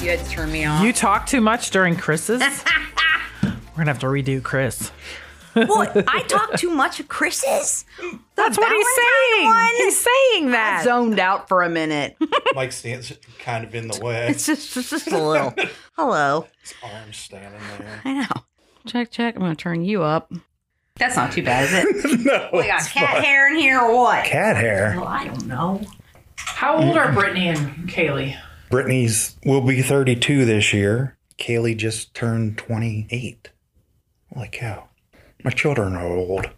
You had to turn me off. You talk too much during Chris's. We're gonna have to redo Chris. What? I talk too much of Chris's? That's what he's saying. one? He's saying that. Zoned out for a minute. Mike stands kind of in the way. It's just, it's just a little. Hello. His arms standing there. I know. check, check. I'm going to turn you up. That's not too bad, is it? no, We got cat hair in here or what? cat hair. Well, I don't know. How old are Brittany and Kaylee? Brittany's will be 32 this year. Kaylee just turned 28. Holy cow. My children are old.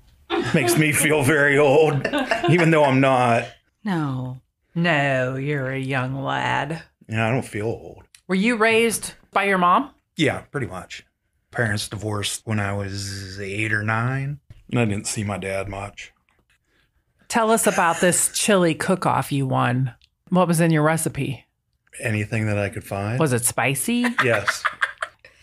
Makes me feel very old, even though I'm not. No. No, you're a young lad. Yeah, I don't feel old. Were you raised by your mom? Yeah, pretty much. Parents divorced when I was eight or nine. And I didn't see my dad much. Tell us about this chili cook off you won. What was in your recipe? Anything that I could find. Was it spicy, yes.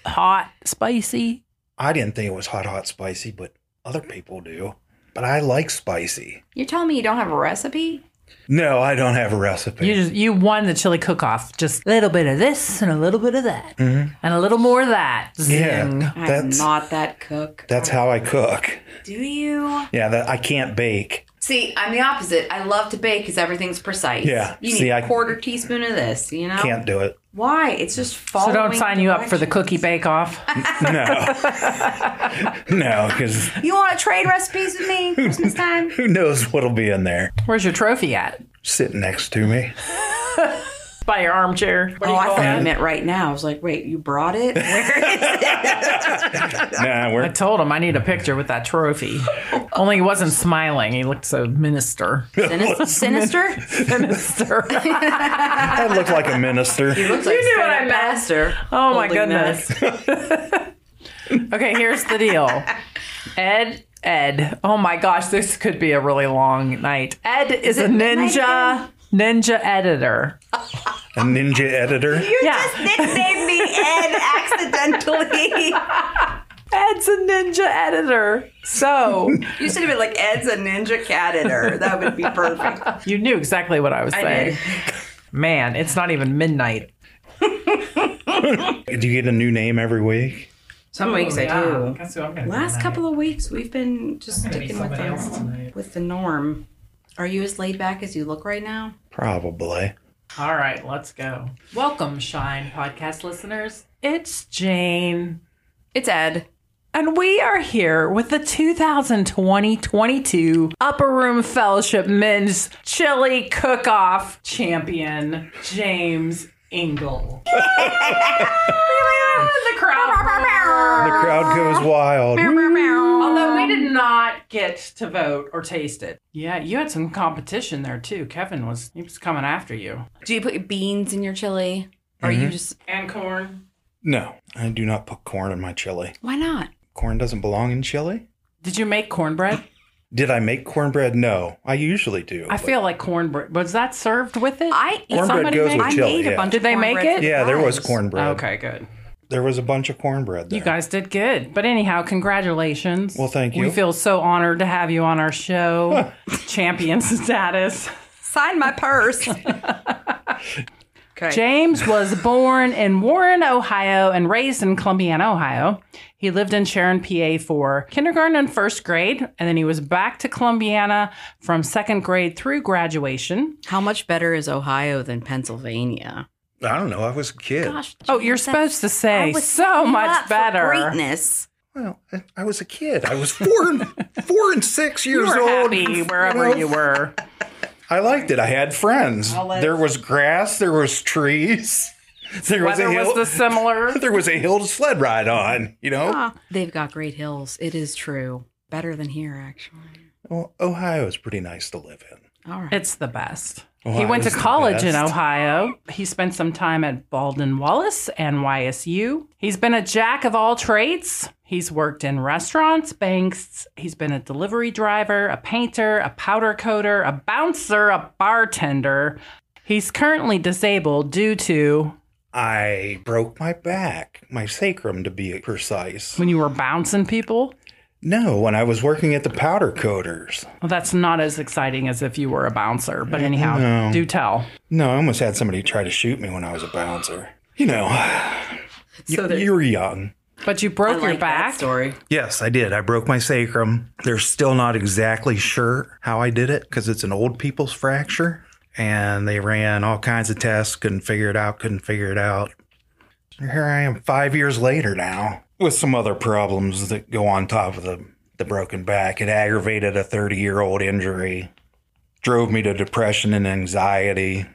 hot, spicy? I didn't think it was hot, hot, spicy, but other people do. But I like spicy. You're telling me you don't have a recipe? No, I don't have a recipe. You just you won the chili cook off. Just a little bit of this and a little bit of that. Mm-hmm. And a little more of that. Zing. yeah, I'm that's not that cook. that's how I cook. Do you? Yeah, that I can't bake. See, I'm the opposite. I love to bake because everything's precise. Yeah, You see, need a I- quarter teaspoon of this, you know? Can't do it. Why? It's just following. So don't sign you up for the cookie bake off. No, no, because You want to trade recipes with me Christmas time? who knows what'll be in there? Where's your trophy at? Sitting next to me. By your armchair. What Oh, you I thought you meant right now. I was like, wait, you brought it? Where is it? Nah, I we're told him I need a picture with that trophy. Only he wasn't smiling. He looked so minister. Sinis- Sinister? Minister. I looked like a minister. Looks like knew what I up meant. pastor. Oh my goodness. okay, here's the deal. Ed, Ed. Oh my gosh, this could be a really long night. Ed is, a ninja ninja editor. Oh. A ninja editor. You yeah. Just nicknamed me Ed accidentally. Ed's a ninja editor. So you should have been like Ed's a ninja cat editor. That would be perfect. you knew exactly what I was saying. Man, it's not even midnight. Do you get a new name every week? Some weeks I do. Guess who I'm gonna Last couple of weeks, we've been just gonna be sticking with somebody the, tonight. with the norm. Are you as laid back as you look right now? Probably. All right, let's go. Welcome, Shine podcast listeners. It's Jane. It's Ed. And we are here with the 2020-22 Upper Room Fellowship Men's Chili Cook-Off champion, James Ingle. the crowd. The crowd goes wild. Although we did not get to vote or taste it. Yeah, you had some competition there too. Kevin was he was coming after you. Do you put beans in your chili? Or Mm-hmm. you just And corn. No, I do not put corn in my chili. why not? Corn doesn't belong in chili. Did you make cornbread? Did I make cornbread? No, I usually do. I but- feel like cornbread. Was that served with it? I Cornbread somebody goes make- with I chili. made a yeah. bunch Did of they make cornbread it? yeah, there was fries. cornbread. Okay, good. There was a bunch of cornbread there. You guys did good. But anyhow, congratulations. Well, thank you. We feel so honored to have you on our show. Champion status. Sign my purse. okay. James was born in Warren, Ohio, and raised in Columbiana, Ohio. He lived in Sharon, PA for kindergarten and first grade, and then he was back to Columbiana from second grade through graduation. How much better is Ohio than Pennsylvania? I don't know. I was a kid. Gosh. Oh, you're supposed to I say was so much up for better. Greatness. Well, I- I was a kid. I was four and four and six You years were old. happy wherever know? you were. I liked it. I had friends. There was grass. There was trees. There was Weather a hill. was the similar. there was a hill to sled ride on. You know. They've got great hills. It is true. Better than here, actually. Well, Ohio is pretty nice to live in. All right. It's the best. He went to college in. Ohio. He spent some time at Baldwin Wallace and YSU. He's been a jack of all trades. He's worked in restaurants, banks. He's been a delivery driver, a painter, a powder coater, a bouncer, a bartender. He's currently disabled due to I broke my back, my sacrum to be precise. when you were bouncing people. No, when I was working at the powder coaters. Well, that's not as exciting as if you were a bouncer. But mm, anyhow, do tell. No, I almost had somebody try to shoot me when I was a bouncer. You know, So y- you were young. But you I broke your like that back. story. Yes, I did. I broke my sacrum. They're still not exactly sure how I did it because it's an old people's fracture. And they ran all kinds of tests, couldn't figure it out, couldn't figure it out. Here I am five years later now with some other problems that go on top of the, the broken back. It aggravated a 30 year old injury, drove me to depression and anxiety.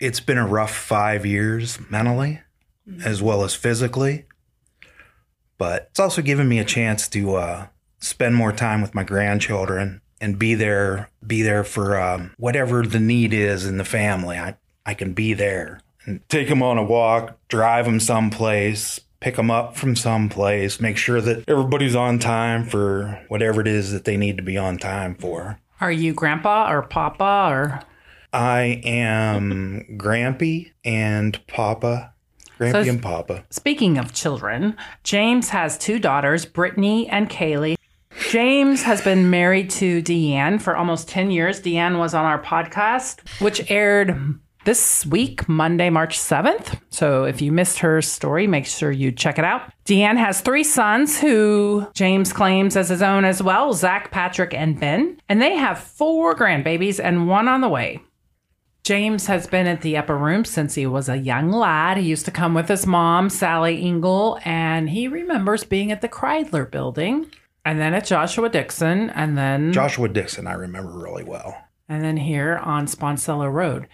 It's been a rough five years mentally as well as physically but it's also given me a chance to uh, spend more time with my grandchildren and be there be there for um, whatever the need is in the family i i can be there and take them on a walk drive them someplace pick them up from someplace make sure that everybody's on time for whatever it is that they need to be on time for Are you grandpa or papa or i am grampy and papa grampy So- and papa Speaking of children, James has two daughters, Brittany and Kaylee. James has been married to Deanne for almost 10 years. Deanne was on our podcast, which aired this week, Monday, March 7th. So if you missed her story, make sure you check it out. Deanne has three sons who James claims as his own as well Zach, Patrick, and Ben. And they have four grandbabies and one on the way. James has been at the upper room since he was a young lad. He used to come with his mom, Sally Ingle, and he remembers being at the Kreidler building and then at Joshua Dixon and then joshua dixon i remember really well and then here on Sponsello Road.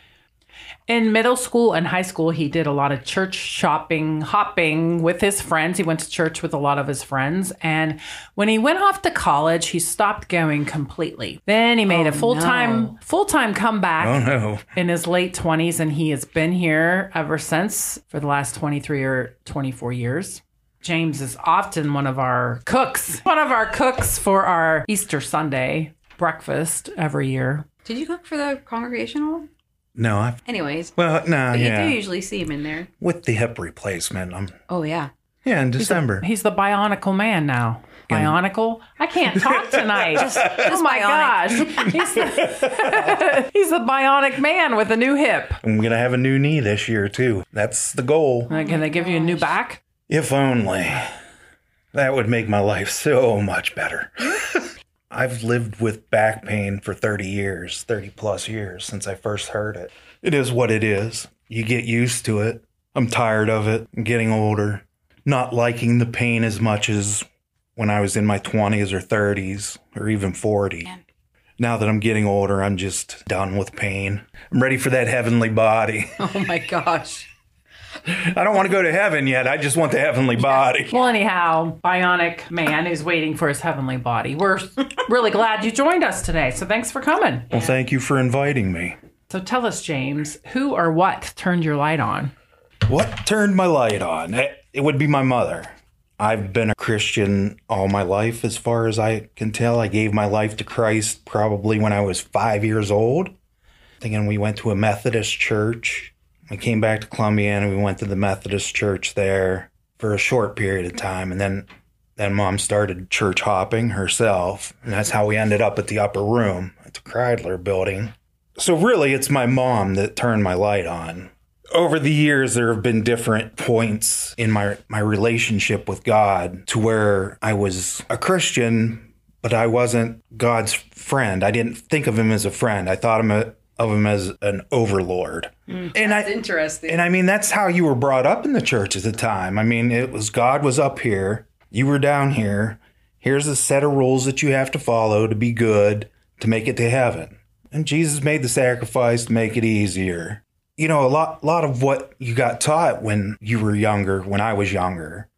In middle school and high school, he did a lot of church shopping, hopping with his friends. He went to church with a lot of his friends. And when he went off to college, he stopped going completely. Then he made a oh, full time no. full time comeback oh no in his late 20s and he has been here ever since for the last 23 or 24 years. James is often one of our cooks, one of our cooks for our Easter Sunday breakfast every year. Did you cook for the congregational? No i Anyways, well no but yeah you do usually see him in there. with the hip replacement. I'm Oh yeah. yeah in December. He's the bionicle man now. Bionicle? I can't talk tonight. oh my gosh. He's the, he's the bionic man with a new hip. I'm gonna have a new knee this year too. That's the goal. Can they give you a new oh back? If only. That would make my life so much better. I've lived with back pain for 30 years, 30 plus years since I first heard it. It is what it is. You get used to it. I'm tired of it. I'm getting older. Not liking the pain as much as when I was in my 20s or 30s or even 40. Now that I'm getting older, I'm just done with pain. I'm ready for that heavenly body. Oh my gosh. I don't want to go to heaven yet. I just want the heavenly body. Well, anyhow, bionic man is waiting for his heavenly body. We're really glad you joined us today. So thanks for coming. Well, thank you for inviting me. So tell us, James, who or what turned your light on? What turned my light on? It, would be my mother. I've been a Christian all my life, as far as I can tell. I gave my life to Christ probably when I was five years old. Thinking we went to a Methodist church. We came back to Columbiana. We went to the Methodist church there for a short period of time, and then then mom started church hopping herself, and that's how we ended up at the upper room at the Kreidler building. So really, it's my mom that turned my light on over the years there have been different points in my my relationship with God to where I was a Christian but I wasn't God's friend. I didn't think of him as a friend. I thought him a, of him as an overlord. Mm. and I Interesting. and I mean that's how you were brought up in the church at the time. I mean it was God was up here, you were down here. Here's a set of rules that you have to follow to be good to make it to heaven. And Jesus made the sacrifice to make it easier you know, a lot, lot of what you got taught when you were younger, when I was younger,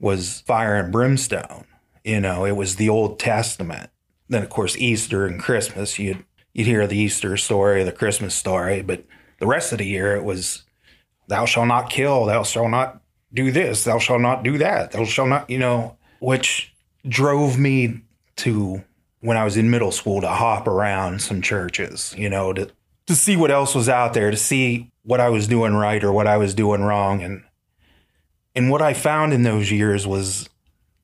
was fire and brimstone. You know, it was the Old Testament. Then, of course, Easter and Christmas, you'd you'd hear the Easter story, the Christmas story, but the rest of the year it was, thou shalt not kill, thou shalt not do this, thou shalt not do that, thou shalt not, you know, which drove me to when I was in middle school to hop around some churches, you know, to to see what else was out there, to see what I was doing right or what I was doing wrong. And and what I found in those years was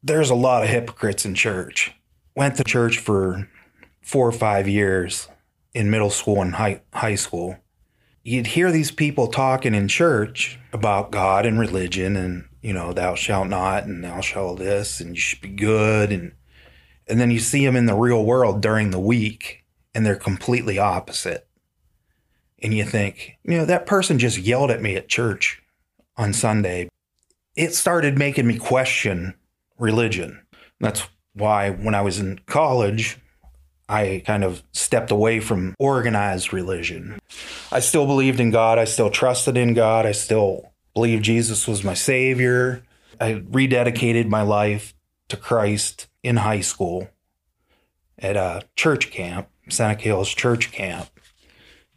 there's a lot of hypocrites in church. Went to church for four or five years in middle school and high, high school. You'd hear these people talking in church about God and religion and, you know, thou shalt not and thou shalt this and you should be good. And, and then you see them in the real world during the week and they're completely opposite. And you think, you know, that person just yelled at me at church on Sunday. It started making me question religion. That's why when I was in college, I kind of stepped away from organized religion. I still believed in God. I still trusted in God. I still believed Jesus was my savior. I rededicated my life to Christ in high school at a church camp, Seneca Hills Church Camp.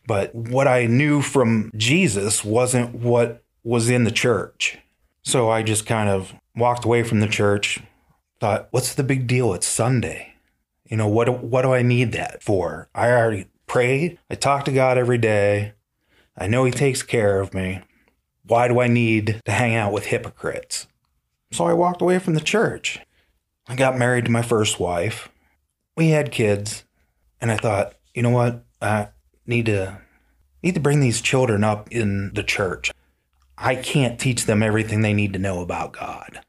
But what I knew from Jesus wasn't what was in the church. So I just kind of walked away from the church, thought, what's the big deal? It's Sunday. You know, what, what do I need that for? I already prayed. I talk to God every day. I know He takes care of me. Why do I need to hang out with hypocrites? So I walked away from the church. I got married to my first wife. We had kids. And I thought, you know what? I need to need to bring these children up in the church. I can't teach them everything they need to know about God.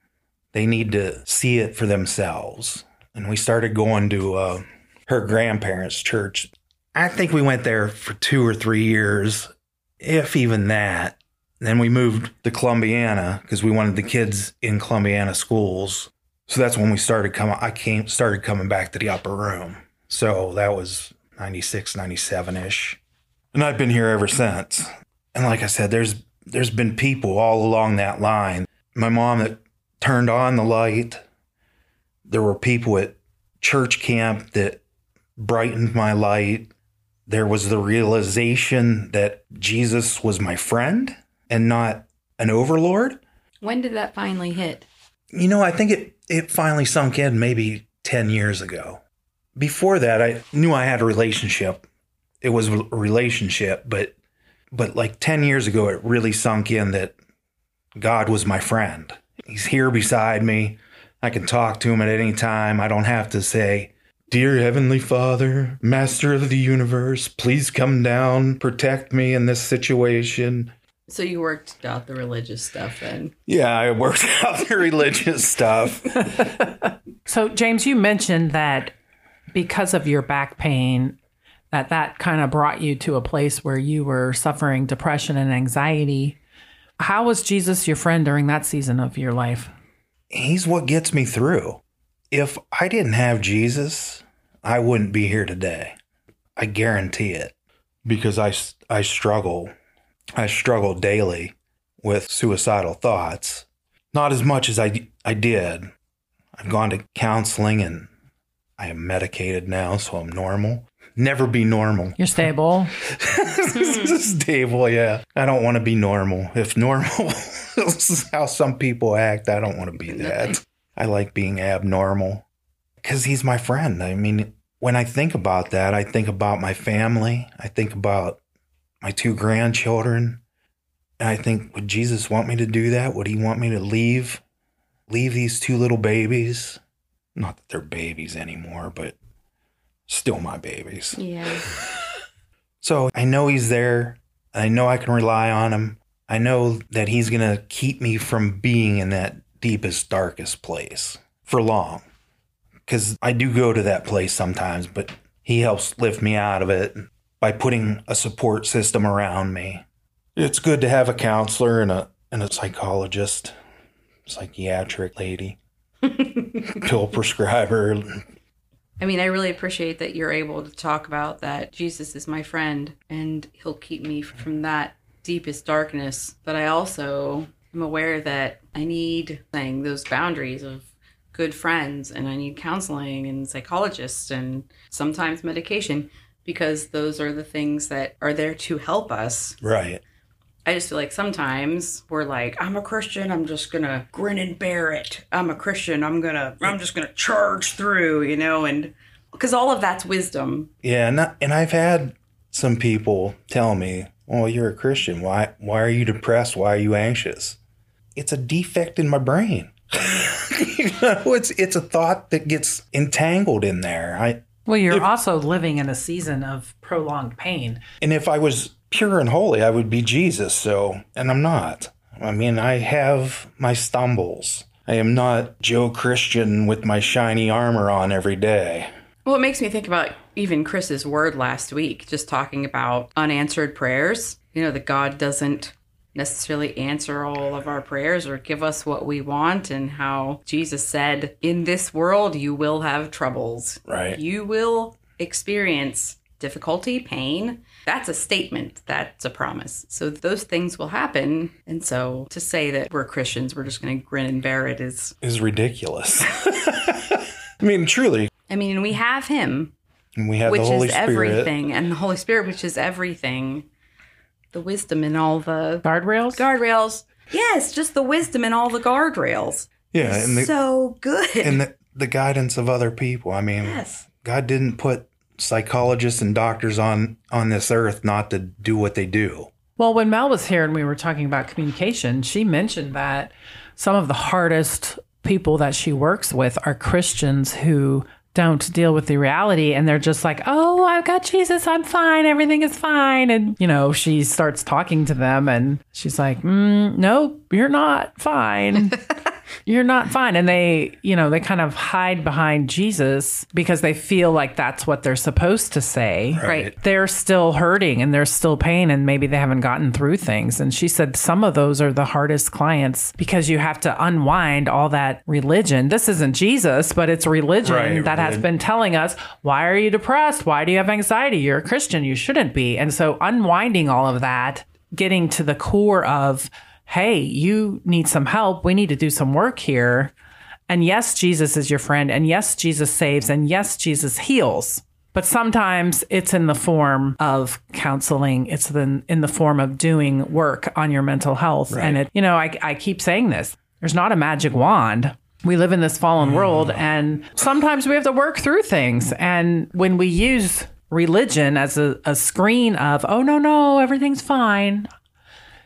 They need to see it for themselves. And we started going to uh, her grandparents' church. I think we went there for two or three years, if even that. Then we moved to Columbiana because we wanted the kids in Columbiana schools. So that's when we started coming. I came started coming back to the upper room. So that was 96, 97 ish. And I've been here ever since. And like I said, there's there's been people all along that line. My mom that turned on the light. There were people at church camp that brightened my light. There was the realization that Jesus was my friend and not an overlord. When did that finally hit? You know, I think it, it finally sunk in maybe 10 years ago. Before that, I knew I had a relationship. It was a relationship, but but like 10 years ago it really sunk in that God was my friend. He's here beside me. I can talk to him at any time. I don't have to say, Dear Heavenly Father, Master of the universe, please come down, protect me in this situation. So you worked out the religious stuff then? Yeah, I worked out the religious stuff. So, James, you mentioned that because of your back pain, that that kind of brought you to a place where you were suffering depression and anxiety. How was Jesus your friend during that season of your life? He's what gets me through. If I didn't have Jesus, I wouldn't be here today. I guarantee it because I, I struggle. I struggle daily with suicidal thoughts. Not as much as I, I did. I've gone to counseling and I am medicated now, so I'm normal. Never be normal. You're stable. Stable, yeah. I don't want to be normal. If normal is how some people act, I don't want to be that. I like being abnormal because he's my friend. I mean, when I think about that, I think about my family. I think about my two grandchildren. And I think, would Jesus want me to do that? Would he want me to leave, leave these two little babies? Not that they're babies anymore, but still my babies. Yeah. So I know he's there. I know I can rely on him. I know that he's going to keep me from being in that deepest, darkest place for long. Because I do go to that place sometimes, but he helps lift me out of it by putting a support system around me. It's good to have a counselor and a, and a psychologist, psychiatric lady, pill prescriber, I mean, I really appreciate that you're able to talk about that Jesus is my friend and he'll keep me from that deepest darkness. But I also am aware that I need saying those boundaries of good friends and I need counseling and psychologists and sometimes medication because those are the things that are there to help us. Right. I just feel like sometimes we're like, I'm a Christian, I'm just gonna grin and bear it. I'm a Christian, I'm gonna, I'm just gonna charge through, you know, and because all of that's wisdom. Yeah, and I, and I've had some people tell me, "Well, you're a Christian. Why why are you depressed? Why are you anxious?" It's a defect in my brain. you know, it's it's a thought that gets entangled in there. I Well, you're also living in a season of prolonged pain. and if I was pure and holy, I would be Jesus. So, and I'm not. I mean, I have my stumbles. I am not Joe Christian with my shiny armor on every day. Well, it makes me think about even Chris's word last week, just talking about unanswered prayers. You know, that God doesn't necessarily answer all of our prayers or give us what we want, and how Jesus said, In this world, you will have troubles. Right. You will experience difficulty, pain. That's a statement. That's a promise. So those things will happen. And so to say that we're Christians, we're just going to grin and bear it is, Is ridiculous. I mean, truly. I mean, we have Him. And we have which the Holy is Spirit. everything, and the Holy Spirit, which is everything. The wisdom in all the Guardrails? guardrails. Yes, just the wisdom in all the guardrails. Yeah, and the so good. and the, the guidance of other people. I mean, yes. God didn't put psychologists and doctors on on this earth not to do what they do. Well, when Mel was here and we were talking about communication, she mentioned that some of the hardest people that she works with are Christians who don't deal with the reality and they're just like, oh, I've got Jesus, I'm fine, everything is fine. And, you know, she starts talking to them and she's like, mm, nope, you're not fine. you're not fine. And they, you know, they kind of hide behind Jesus because they feel like that's what they're supposed to say Right. they're still hurting and there's still pain and maybe they haven't gotten through things. And she said some of those are the hardest clients because you have to unwind all that religion. This isn't Jesus, but it's religion Right, that has been telling us, why are you depressed? Why do you have anxiety? You're a Christian. You shouldn't be. And so unwinding all of that, getting to the core of, hey, you need some help. We need to do some work here. And yes, Jesus is your friend. And yes, Jesus saves. And yes, Jesus heals. But sometimes it's in the form of counseling. It's in, in the form of doing work on your mental health. And it, you know, I, I keep saying this there's not a magic wand. We live in this fallen world, mm. and sometimes we have to work through things. And when we use religion as a, a screen of, oh, no, no, everything's fine,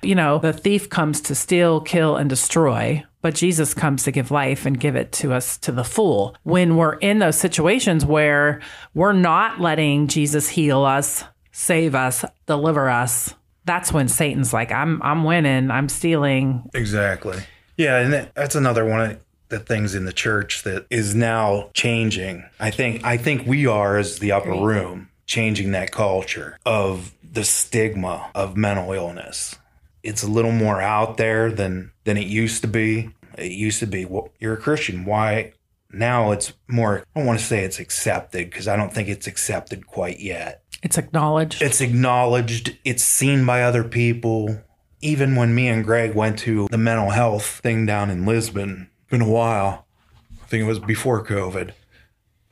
you know, the thief comes to steal, kill, and destroy, but Jesus comes to give life and give it to us to the full. When we're in those situations where we're not letting Jesus heal us, save us, deliver us, that's when Satan's like, I'm I'm winning, I'm stealing. Exactly. Yeah, and that's another one of the things in the church that is now changing. I think I think we are as the upper room changing that culture of the stigma of mental illness. It's a little more out there than than it used to be. It used to be, well, you're a Christian. Why? Now it's more. I don't want to say it's accepted because I don't think it's accepted quite yet. It's acknowledged. It's acknowledged, it's seen by other people. Even when me and Greg went to the mental health thing down in Lisbon, been a while. I think it was before COVID.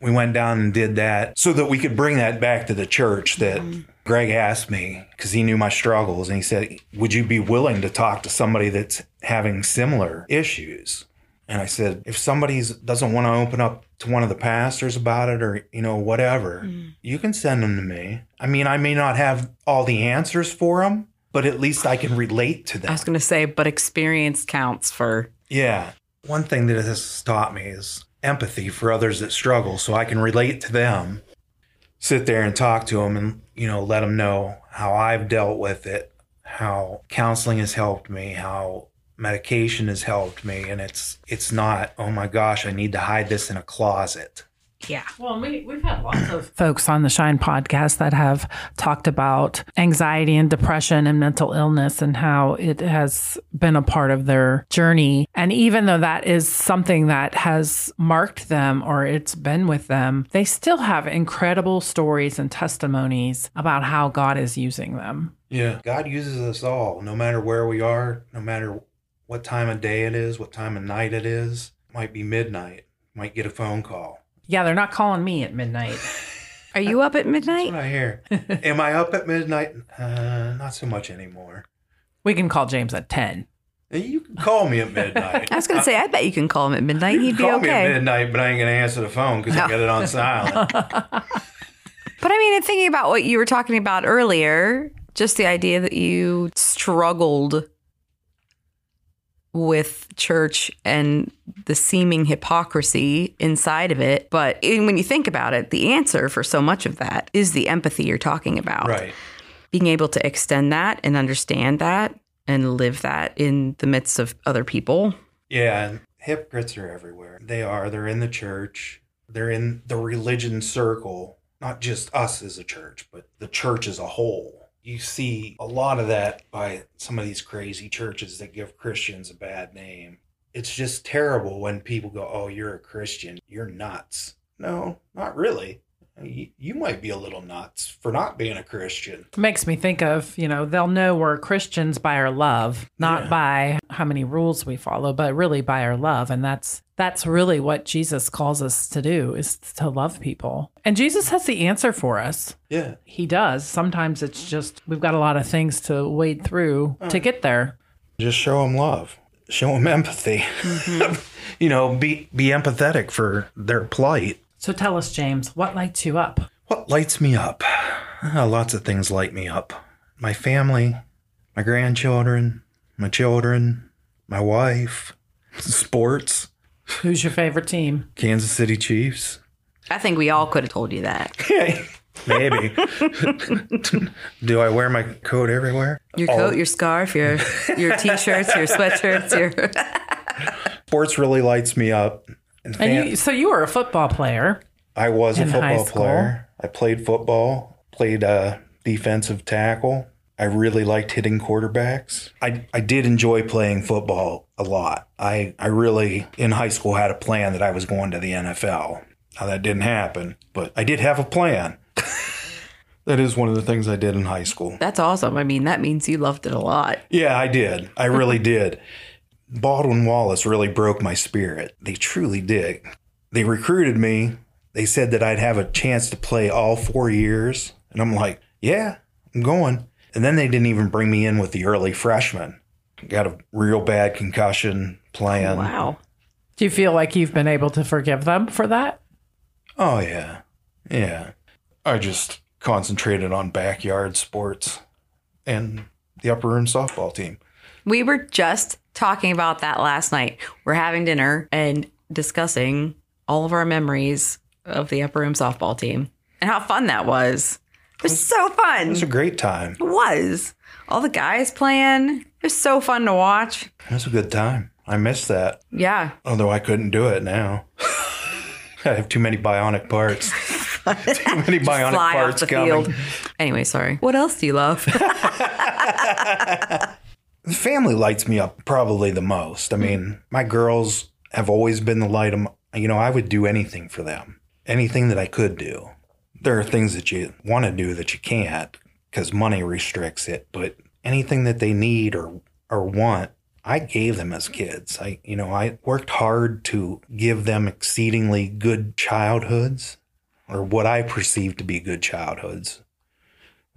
We went down and did that so that we could bring that back to the church that mm-hmm. Greg asked me because he knew my struggles and he said, Would you be willing to talk to somebody that's having similar issues? And I said, if somebody doesn't want to open up to one of the pastors about it or, you know, whatever, mm. you can send them to me. I mean, I may not have all the answers for them, but at least I can relate to them. I was going to say, but experience counts for. Yeah. One thing that this has taught me is empathy for others that struggle so I can relate to them. Sit there and talk to them and, you know, let them know how I've dealt with it, how counseling has helped me, how medication has helped me and it's it's not, oh my gosh, I need to hide this in a closet. Yeah. Well, we, we've had lots of folks on the Shine podcast that have talked about anxiety and depression and mental illness and how it has been a part of their journey. And even though that is something that has marked them or it's been with them, they still have incredible stories and testimonies about how God is using them. Yeah. God uses us all, no matter where we are, no matter what time of day it is, what time of night it is. Might be midnight. Might get a phone call. Yeah, they're not calling me at midnight. Are you up at midnight? Right here. Am I up at midnight? Uh, not so much anymore. We can call James at 10. You can call me at midnight. I was going to say, I bet you can call him at midnight. He'd be call me at okay. midnight, but I ain't gonna answer the phone because I got it on silent. But I mean, in thinking about what you were talking about earlier, just the idea that you struggled with church and the seeming hypocrisy inside of it. But in- when you think about it, the answer for so much of that is the empathy you're talking about. right. Being able to extend that and understand that and live that in the midst of other people. Yeah, hypocrites are everywhere. They are. They're in the church. They're in the religion circle. Not just us as a church, but the church as a whole. You see a lot of that by some of these crazy churches that give Christians a bad name. It's just terrible when people go, "Oh, you're a Christian. You're nuts." No, not really. You, might be a little nuts for not being a Christian. Makes me think of, you know, they'll know we're Christians by our love, not Yeah. by how many rules we follow, but really by our love. And that's that's really what Jesus calls us to do is to love people. And Jesus has the answer for us. Yeah. He does. Sometimes it's just we've got a lot of things to wade through to get there. just show them love show them empathy mm-hmm. you know be be empathetic for their plight So tell us, James, what lights you up? what lights me up? Uh, lots of things light me up. My family my grandchildren my children my wife sports. Who's your favorite team? kansas city chiefs. I think we all could have told you that. maybe. Do i wear my coat everywhere? Your coat, your scarf, your your t-shirts, your sweatshirts, your sports really lights me up and And you, so you were a football player. I was a In high football player. I played football, played uh, defensive tackle. I really liked hitting quarterbacks. I, I did enjoy playing football a lot. I, I really, in high school, had a plan that I was going to the NFL. Now, that didn't happen, but I did have a plan. that is one of the things I did in high school. That's awesome. I mean, that means you loved it a lot. Yeah, I did. I really did. Baldwin Wallace really broke my spirit. They truly did. They recruited me. They said that I'd have a chance to play all four years. And I'm like, yeah, I'm going. And then they didn't even bring me in with the early freshmen. Got a real bad concussion playing. Wow. Do you feel like you've been able to forgive them for that? Oh, yeah. Yeah. I just concentrated on backyard sports and the upper room softball team. We were just talking about that last night. We're having dinner and discussing all of our memories of the upper room softball team and how fun that was. It was so fun. It was a great time. It was. All the guys playing. It was so fun to watch. It was a good time. I miss that. Yeah. Although I couldn't do it now. I have too many bionic parts. too many bionic parts coming. field. Anyway, sorry. What else do you love? The family lights me up probably the most. I hmm. mean, my girls have always been the light of, my, you know, I would do anything for them, anything that I could do. There are things that you want to do that you can't because money restricts it, but anything that they need or, or want, I gave them as kids. I, you know, I worked hard to give them exceedingly good childhoods or what I perceive to be good childhoods.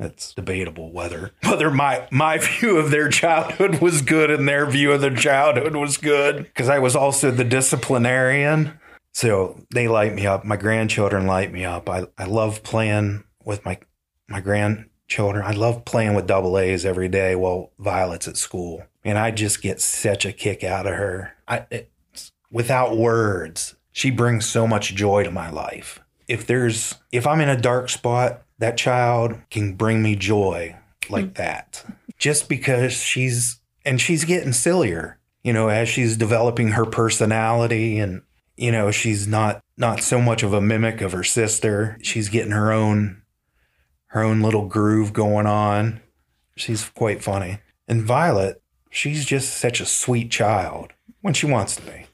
That's debatable whether whether my my view of their childhood was good and their view of their childhood was good because I was also the disciplinarian. So they light me up. My grandchildren light me up. I, I love playing with my my grandchildren. I love playing with double A's every day while Violet's at school. And I just get such a kick out of her. I it's, without words, she brings so much joy to my life. If there's if I'm in a dark spot, that child can bring me joy like mm. that. Just because she's and she's getting sillier, you know, as she's developing her personality and you know, she's not not so much of a mimic of her sister. She's getting her own her own little groove going on. She's quite funny. And Violet, she's just such a sweet child when she wants to be.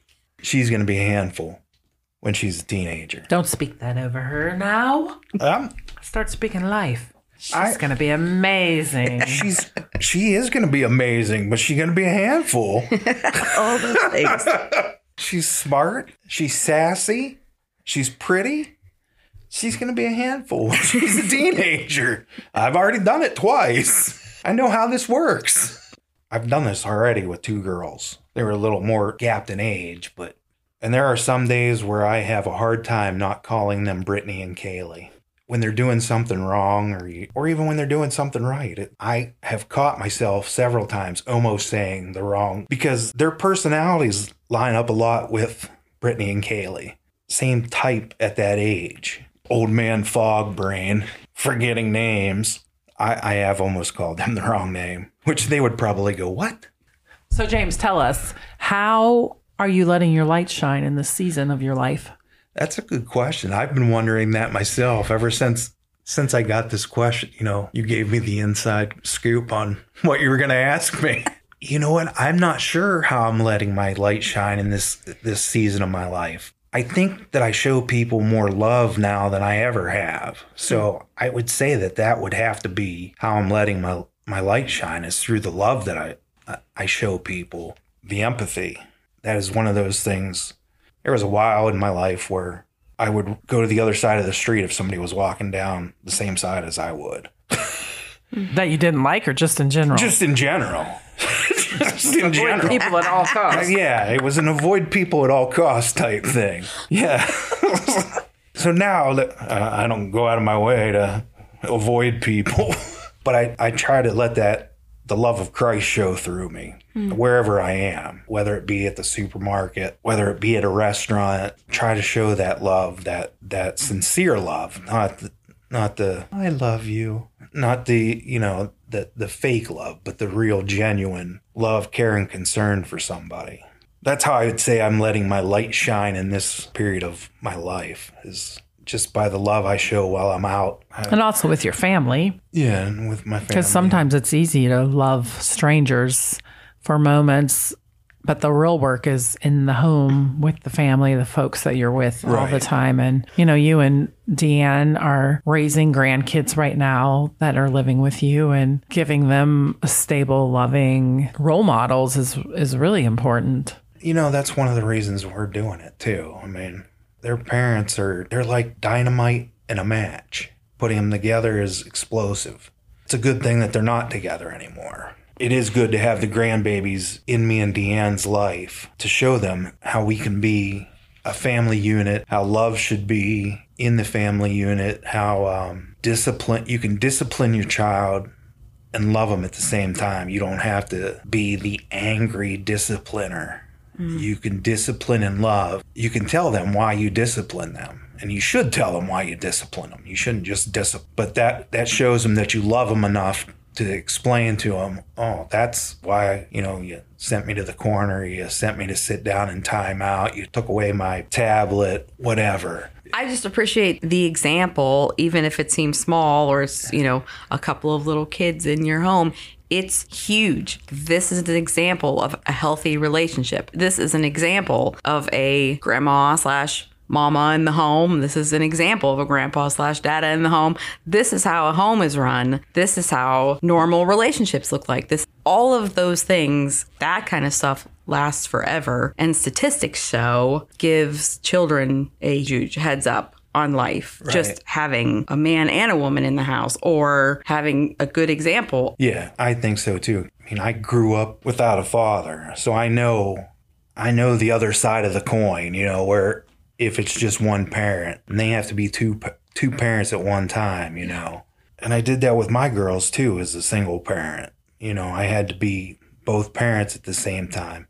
She's going to be a handful when she's a teenager. Don't speak that over her now. Um, Start speaking life. She's I- going to be amazing. she's she is going to be amazing, but she's going to be a handful. all those things. she's smart. She's sassy. She's pretty. she's going to be a handful. She's a teenager. I've already done it twice. I know how this works. I've done this already with two girls. They were a little more gapped in age, but and there are some days where I have a hard time not calling them Brittany and Kaylee. When they're doing something wrong or or even when they're doing something right. It, I have caught myself several times almost saying the wrong because their personalities line up a lot with Brittany and Kaylee. Same type at that age. Old man fog brain, forgetting names. I, I have almost called them the wrong name, which they would probably go, What? So, James, tell us how are you letting your light shine in this season of your life? That's a good question. I've been wondering that myself ever since since I got this question. You know, you gave me the inside scoop on what you were going to ask me. You know what? I'm not sure how I'm letting my light shine in this this season of my life. I think that I show people more love now than I ever have. So hmm. I would say that that would have to be how I'm letting my my light shine is through the love that I I show people, the empathy. That is one of those things. There was a while in my life where I would go to the other side of the street if somebody was walking down the same side as I would. That you didn't like, or just in general? Just in general. Just in general. people at all costs. Yeah, it was an avoid people at all costs type thing. Yeah. so now that uh, I don't go out of my way to avoid people, but I, I try to let that, the love of Christ show through me hmm. wherever I am, whether it be at the supermarket, whether it be at a restaurant, try to show that love, that, that sincere love, not the, not the, I love you, not the, you know, the, the fake love, but the real genuine love, care, and concern for somebody. That's how I would say I'm letting my light shine in this period of my life is just by the love I show while I'm out. I- And also with your family, yeah, and with my family. because sometimes it's easy to love strangers for moments, but the real work is in the home with the family, the folks that you're with all the time. And, you know, you and Deanne are raising grandkids right now that are living with you and giving them stable, loving role models is, is really important. you know, that's one of the reasons we're doing it too. I mean, their parents are, they're like dynamite in a match. Putting them together is explosive. It's a good thing that they're not together anymore. It is good to have the grandbabies in me and Deanne's life to show them how we can be a family unit, how love should be in the family unit, how um, discipline, you can discipline your child and love them at the same time. You don't have to be the angry discipliner. Mm. You can discipline and love. You can tell them why you discipline them. And you should tell them why you discipline them. You shouldn't just discipline. But that, that shows them that you love them enough to explain to them, oh, that's why, you know, you sent me to the corner, you sent me to sit down in timeout, you took away my tablet, whatever. I just appreciate the example, even if it seems small or it's, you know, a couple of little kids in your home. It's huge. This is an example of a healthy relationship. This is an example of a grandma slash mama in the home. This is an example of a grandpa slash dada in the home. This is how a home is run. This is how normal relationships look like. This all of those things, that kind of stuff lasts forever. And statistics show gives children a huge heads up on life. Just having a man and a woman in the house or having a good example. Yeah, I think so too. I mean, I grew up without a father, so I know I know the other side of the coin, you know, where if it's just one parent and they have to be two two parents at one time, you know. And I did that with my girls too as a single parent. You know, I had to be both parents at the same time.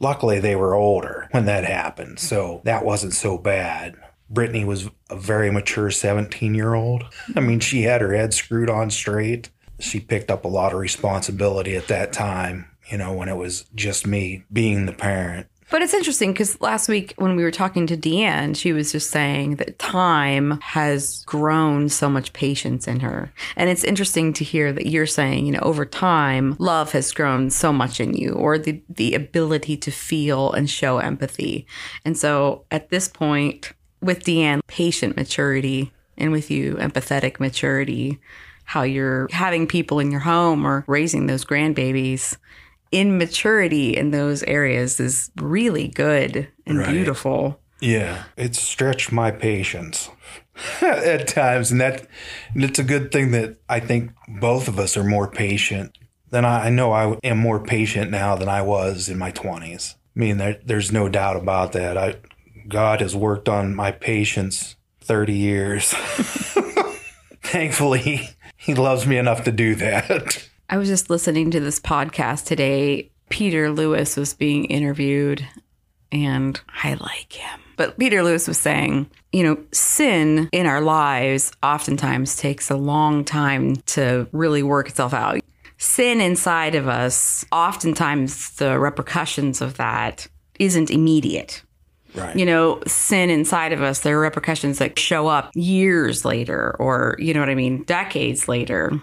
Luckily, they were older when that happened, so that wasn't so bad. Brittany was a very mature 17 year old. I mean, she had her head screwed on straight. She picked up a lot of responsibility at that time, you know, when it was just me being the parent. But it's interesting because last week when we were talking to Deanne, she was just saying that time has grown so much patience in her. And it's interesting to hear that you're saying, you know, over time, love has grown so much in you or the, the ability to feel and show empathy. And so at this point, with Deanne, patient maturity and with you, empathetic maturity, how you're having people in your home or raising those grandbabies immaturity in those areas is really good and Right. beautiful. Yeah, it's stretched my patience at times, and that and it's a good thing that I think both of us are more patient than I, I know. I am more patient now than I was in my twenties. I mean, there, there's no doubt about that. I God has worked on my patience thirty years. Thankfully, He loves me enough to do that. I was just listening to this podcast today. Peter Lewis was being interviewed, and I like him. But Peter Lewis was saying, you know, sin in our lives oftentimes takes a long time to really work itself out. Sin inside of us, oftentimes the repercussions of that isn't immediate. Right. You know, sin inside of us, there are repercussions that show up years later or, you know what I mean, decades later.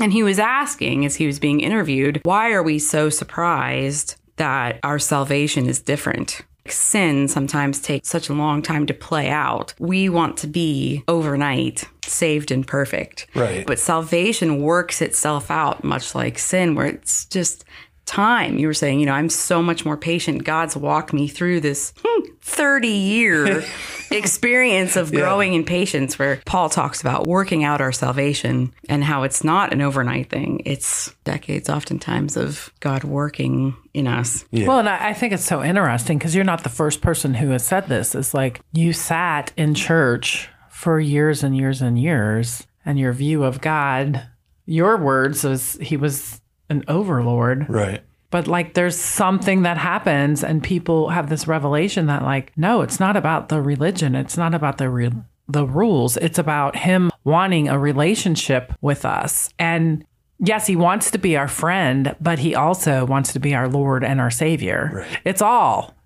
And he was asking as he was being interviewed, why are we so surprised that our salvation is different? Sin sometimes takes such a long time to play out. We want to be overnight saved and perfect. Right. But salvation works itself out much like sin, where it's just time. You were saying, you know, I'm so much more patient. God's walked me through this hmm, 30 year experience of growing in patience, where Paul talks about working out our salvation and how it's not an overnight thing. It's decades, oftentimes, of God working in us. Well, and I, I think it's so interesting because you're not the first person who has said this. It's like you sat in church for years and years and years, and your view of God, your words was he was an overlord. Right. But like there's something that happens, and people have this revelation that, like, no, it's not about the religion, it's not about the re- the rules, it's about him wanting a relationship with us. And yes, he wants to be our friend, but he also wants to be our Lord and our Savior. It's all.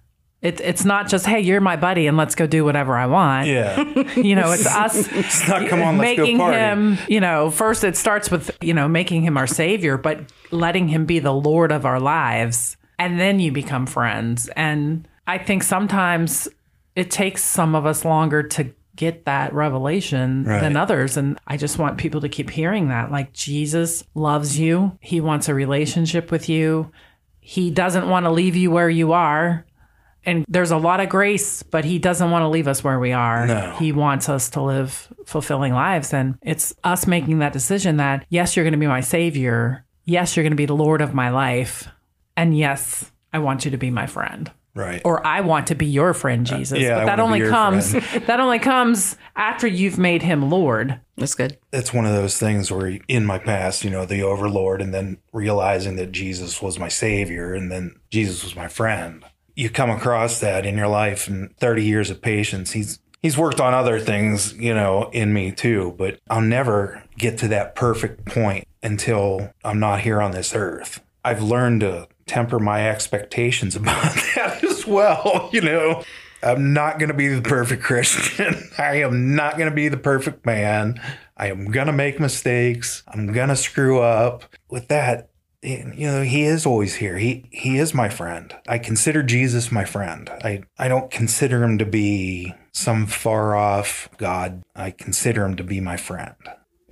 It, it's not just hey, you're my buddy, and let's go do whatever I want. Yeah. You know, it's us It's not come on, let's making go party. him, you know, first it starts with, you know, making him our savior, but letting him be the Lord of our lives. And then you become friends. And I think sometimes it takes some of us longer to get that revelation than others. And I just want people to keep hearing that. Like Jesus loves you, He wants a relationship with you, He doesn't want to leave you where you are. And there's a lot of grace, but he doesn't want to leave us where we are. No. He wants us to live fulfilling lives. And it's us making that decision that, yes, you're going to be my savior. Yes, you're going to be the Lord of my life. And yes, I want you to be my friend. Right. Or I want to be your friend, uh, Jesus. yeah, but that only comes friend. that only comes after you've made him Lord. That's good. it's one of those things where in my past, you know, the overlord and then realizing that Jesus was my savior and then Jesus was my friend. You come across that in your life and 30 years of patience. He's he's worked on other things, you know, in me too, but I'll never get to that perfect point until I'm not here on this earth. I've learned to temper my expectations about that as well, you know. I'm not going to be the perfect Christian. I am not going to be the perfect man. I am going to make mistakes. I'm going to screw up. With that, you know, he is always here. He he is my friend. I consider Jesus my friend. I I don't consider him to be some far off God. I consider him to be my friend.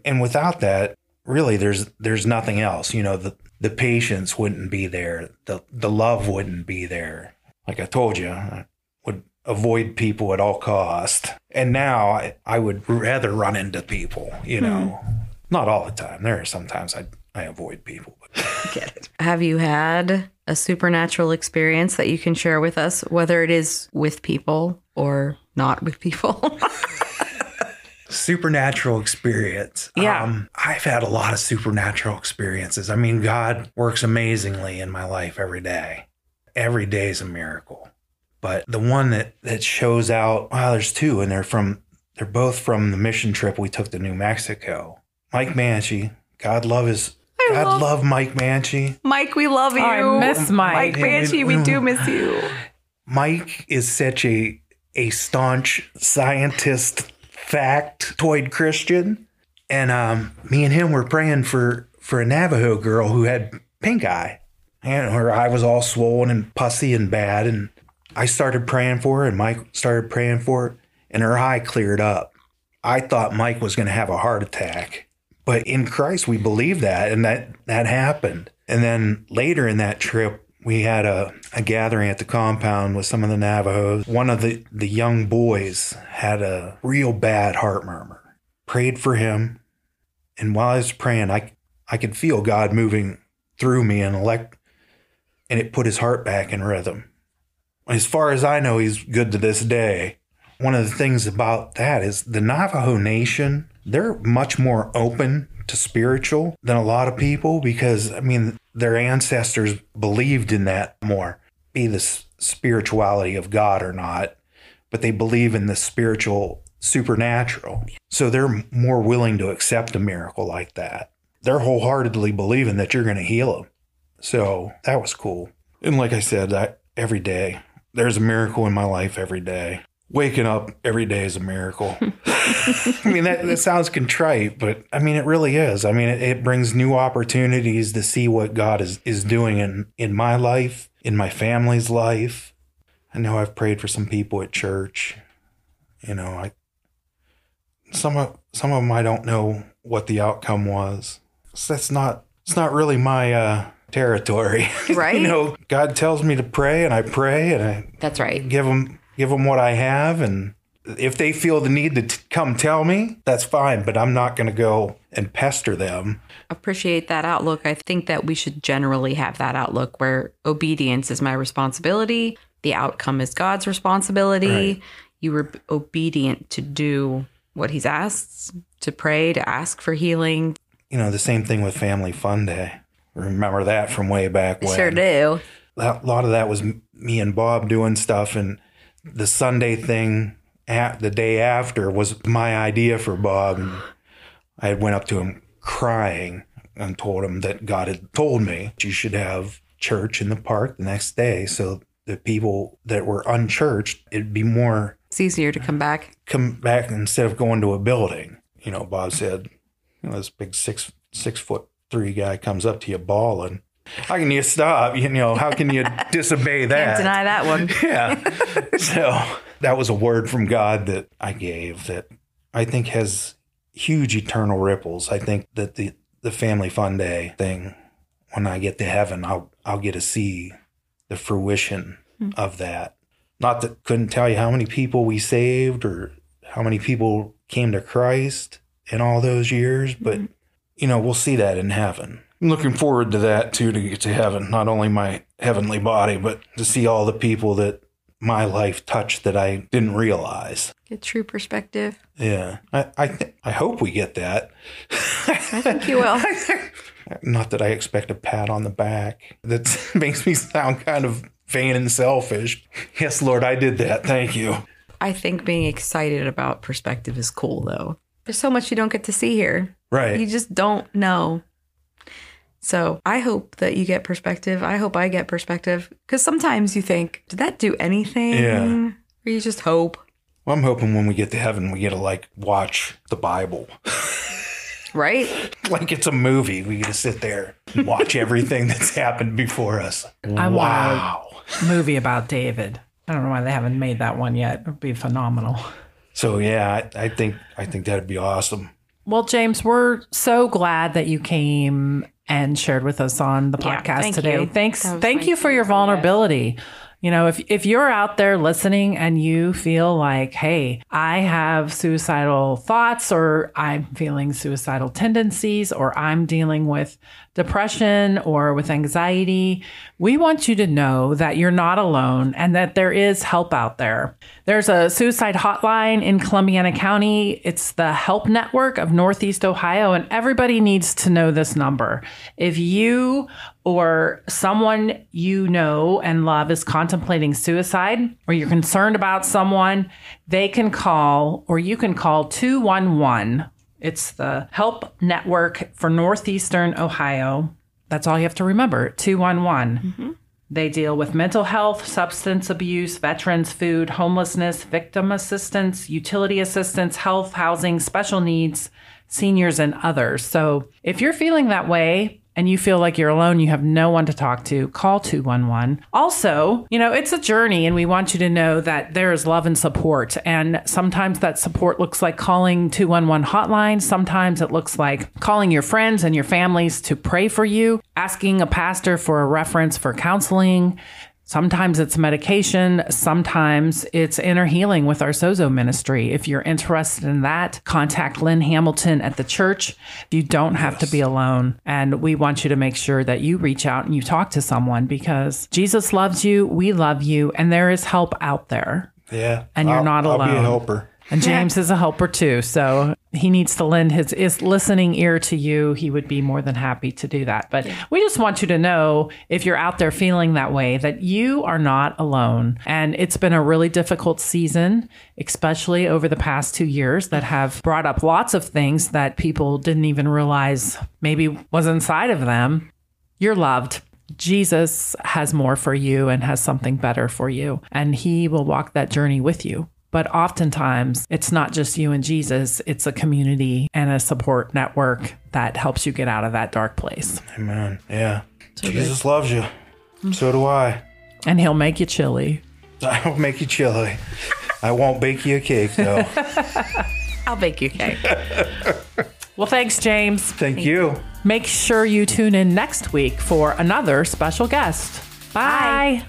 And without that, really there's there's nothing else. You know, the the patience wouldn't be there. The the love wouldn't be there. Like I told you, I would avoid people at all cost. And now I, I would rather run into people, you know. Hmm. Not all the time. There are sometimes I I avoid people. But Have you had a supernatural experience that you can share with us, whether it is with people or not with people? supernatural experience. Yeah. Um, I've had a lot of supernatural experiences. I mean, God works amazingly in my life every day. Every day is a miracle. But the one that that shows out, wow, there's two, and they're from they're both from the mission trip we took to New Mexico. Mike Manchi, God love his God love- love, Mike Manchi. Mike, we love you. I miss Mike. Mike Banshee, we do miss you. Mike is such a a staunch scientist, factoid Christian, and um, me and him were praying for for a Navajo girl who had pink eye, and her eye was all swollen and pussy and bad. And I started praying for her, and Mike started praying for her, and her eye cleared up. I thought Mike was going to have a heart attack, but in Christ we believe that, and that that happened. And then later in that trip, we had a, a gathering at the compound with some of the Navajos. One of the, the young boys had a real bad heart murmur. Prayed for him. And while I was praying, I, I could feel God moving through me and elect, and it put his heart back in rhythm. As far as I know, he's good to this day. One of the things about that is the Navajo Nation, they're much more open to spiritual than a lot of people because, I mean, their ancestors believed in that more, be the spirituality of God or not, but they believe in the spiritual supernatural. So they're more willing to accept a miracle like that. They're wholeheartedly believing that you're going to heal them. So that was cool. And like I said, I, every day, there's a miracle in my life every day. Waking up every day is a miracle. I mean, that, that sounds contrite, but I mean, it really is. I mean, it, it brings new opportunities to see what God is, is doing in, in my life, in my family's life. I know I've prayed for some people at church. You know, I some of some of them I don't know what the outcome was. So that's not it's not really my uh, territory. Right. you know, God tells me to pray, and I pray, and I That's right. give them give them what I have, and if they feel the need to t- come tell me, that's fine. But I'm not going to go and pester them. Appreciate that outlook. I think that we should generally have that outlook where obedience is my responsibility, the outcome is God's responsibility. Right. You were obedient to do what He's asked, to pray, to ask for healing. You know, the same thing with Family Fun Day. Remember that from way back when? Sure do. a lot of that was me and Bob doing stuff, and the Sunday thing at the day after was my idea for Bob. And I went up to him crying and told him that God had told me you should have church in the park the next day, so the people that were unchurched, it'd be more It's easier to come back. come back instead of going to a building. You know, Bob said, you know, this big six six foot three guy comes up to you bawling. How can you stop? You know, how can you disobey that? Can't deny that one. yeah. So that was a word from God that I gave that I think has huge eternal ripples. I think that the the family fun day thing, when I get to heaven, I'll I'll get to see the fruition hmm. of that. Not that couldn't tell you how many people we saved or how many people came to Christ in all those years, but hmm. you know, we'll see that in heaven. I'm looking forward to that too to get to heaven. Not only my heavenly body, but to see all the people that my life touched that I didn't realize. Get true perspective. Yeah, I I, th- I hope we get that. I think you will. Not that I expect a pat on the back. That makes me sound kind of vain and selfish. Yes, Lord, I did that. Thank you. I think being excited about perspective is cool, though. There's so much you don't get to see here. Right. You just don't know. So I hope that you get perspective. I hope I get perspective. Because sometimes you think, did that do anything? Yeah. Or you just hope, Well, I'm hoping when we get to heaven, we get to like watch the Bible. right? like it's a movie. We get to sit there and watch everything that's happened before us. I wow. want a movie about David. I don't know why they haven't made that one yet. It would be phenomenal. So yeah, I, I think I think that'd be awesome. Well, James, we're so glad that you came and shared with us on the Yeah, podcast thank today. you. Thanks. Thank nice you for your you. vulnerability. You know, if if you're out there listening and you feel like, hey, I have suicidal thoughts or I'm feeling suicidal tendencies or I'm dealing with depression or with anxiety, we want you to know that you're not alone and that there is help out there. There's a suicide hotline in Columbiana County. It's the Help Network of Northeast Ohio, and everybody needs to know this number. If you or someone you know and love is contemplating suicide, or you're concerned about someone, they can call, or you can call 211. It's the Help Network for Northeastern Ohio. That's all you have to remember 211. Mm-hmm. They deal with mental health, substance abuse, veterans, food, homelessness, victim assistance, utility assistance, health, housing, special needs, seniors, and others. So if you're feeling that way and you feel like you're alone, you have no one to talk to, call 211. Also, you know, it's a journey and we want you to know that there is love and support. And sometimes that support looks like calling 211 hotline. Sometimes it looks like calling your friends and your families to pray for you, asking a pastor for a reference for counseling. Sometimes it's medication. Sometimes it's inner healing with our Sozo ministry. If you're interested in that, contact Lynn Hamilton at the church. You don't have to be alone. And we want you to make sure that you reach out and you talk to someone because Jesus loves you. We love you. And there is help out there. Yeah. And you're I'll- not I'll be a alone. helper. And James is a helper too. So he needs to lend his, his listening ear to you. He would be more than happy to do that. But we just want you to know if you're out there feeling that way, that you are not alone. And it's been a really difficult season, especially over the past two years, that have brought up lots of things that people didn't even realize maybe was inside of them. You're loved. Jesus has more for you and has something better for you, and he will walk that journey with you. But oftentimes, it's not just you and Jesus, it's a community and a support network that helps you get out of that dark place. Amen. Yeah. Jesus loves you. So do I. And he'll make you chili. I'll make you chili. I won't bake you a cake though. I'll bake you cake. Well, thanks, James. Thank you. Make sure you tune in next week for another special guest. Bye.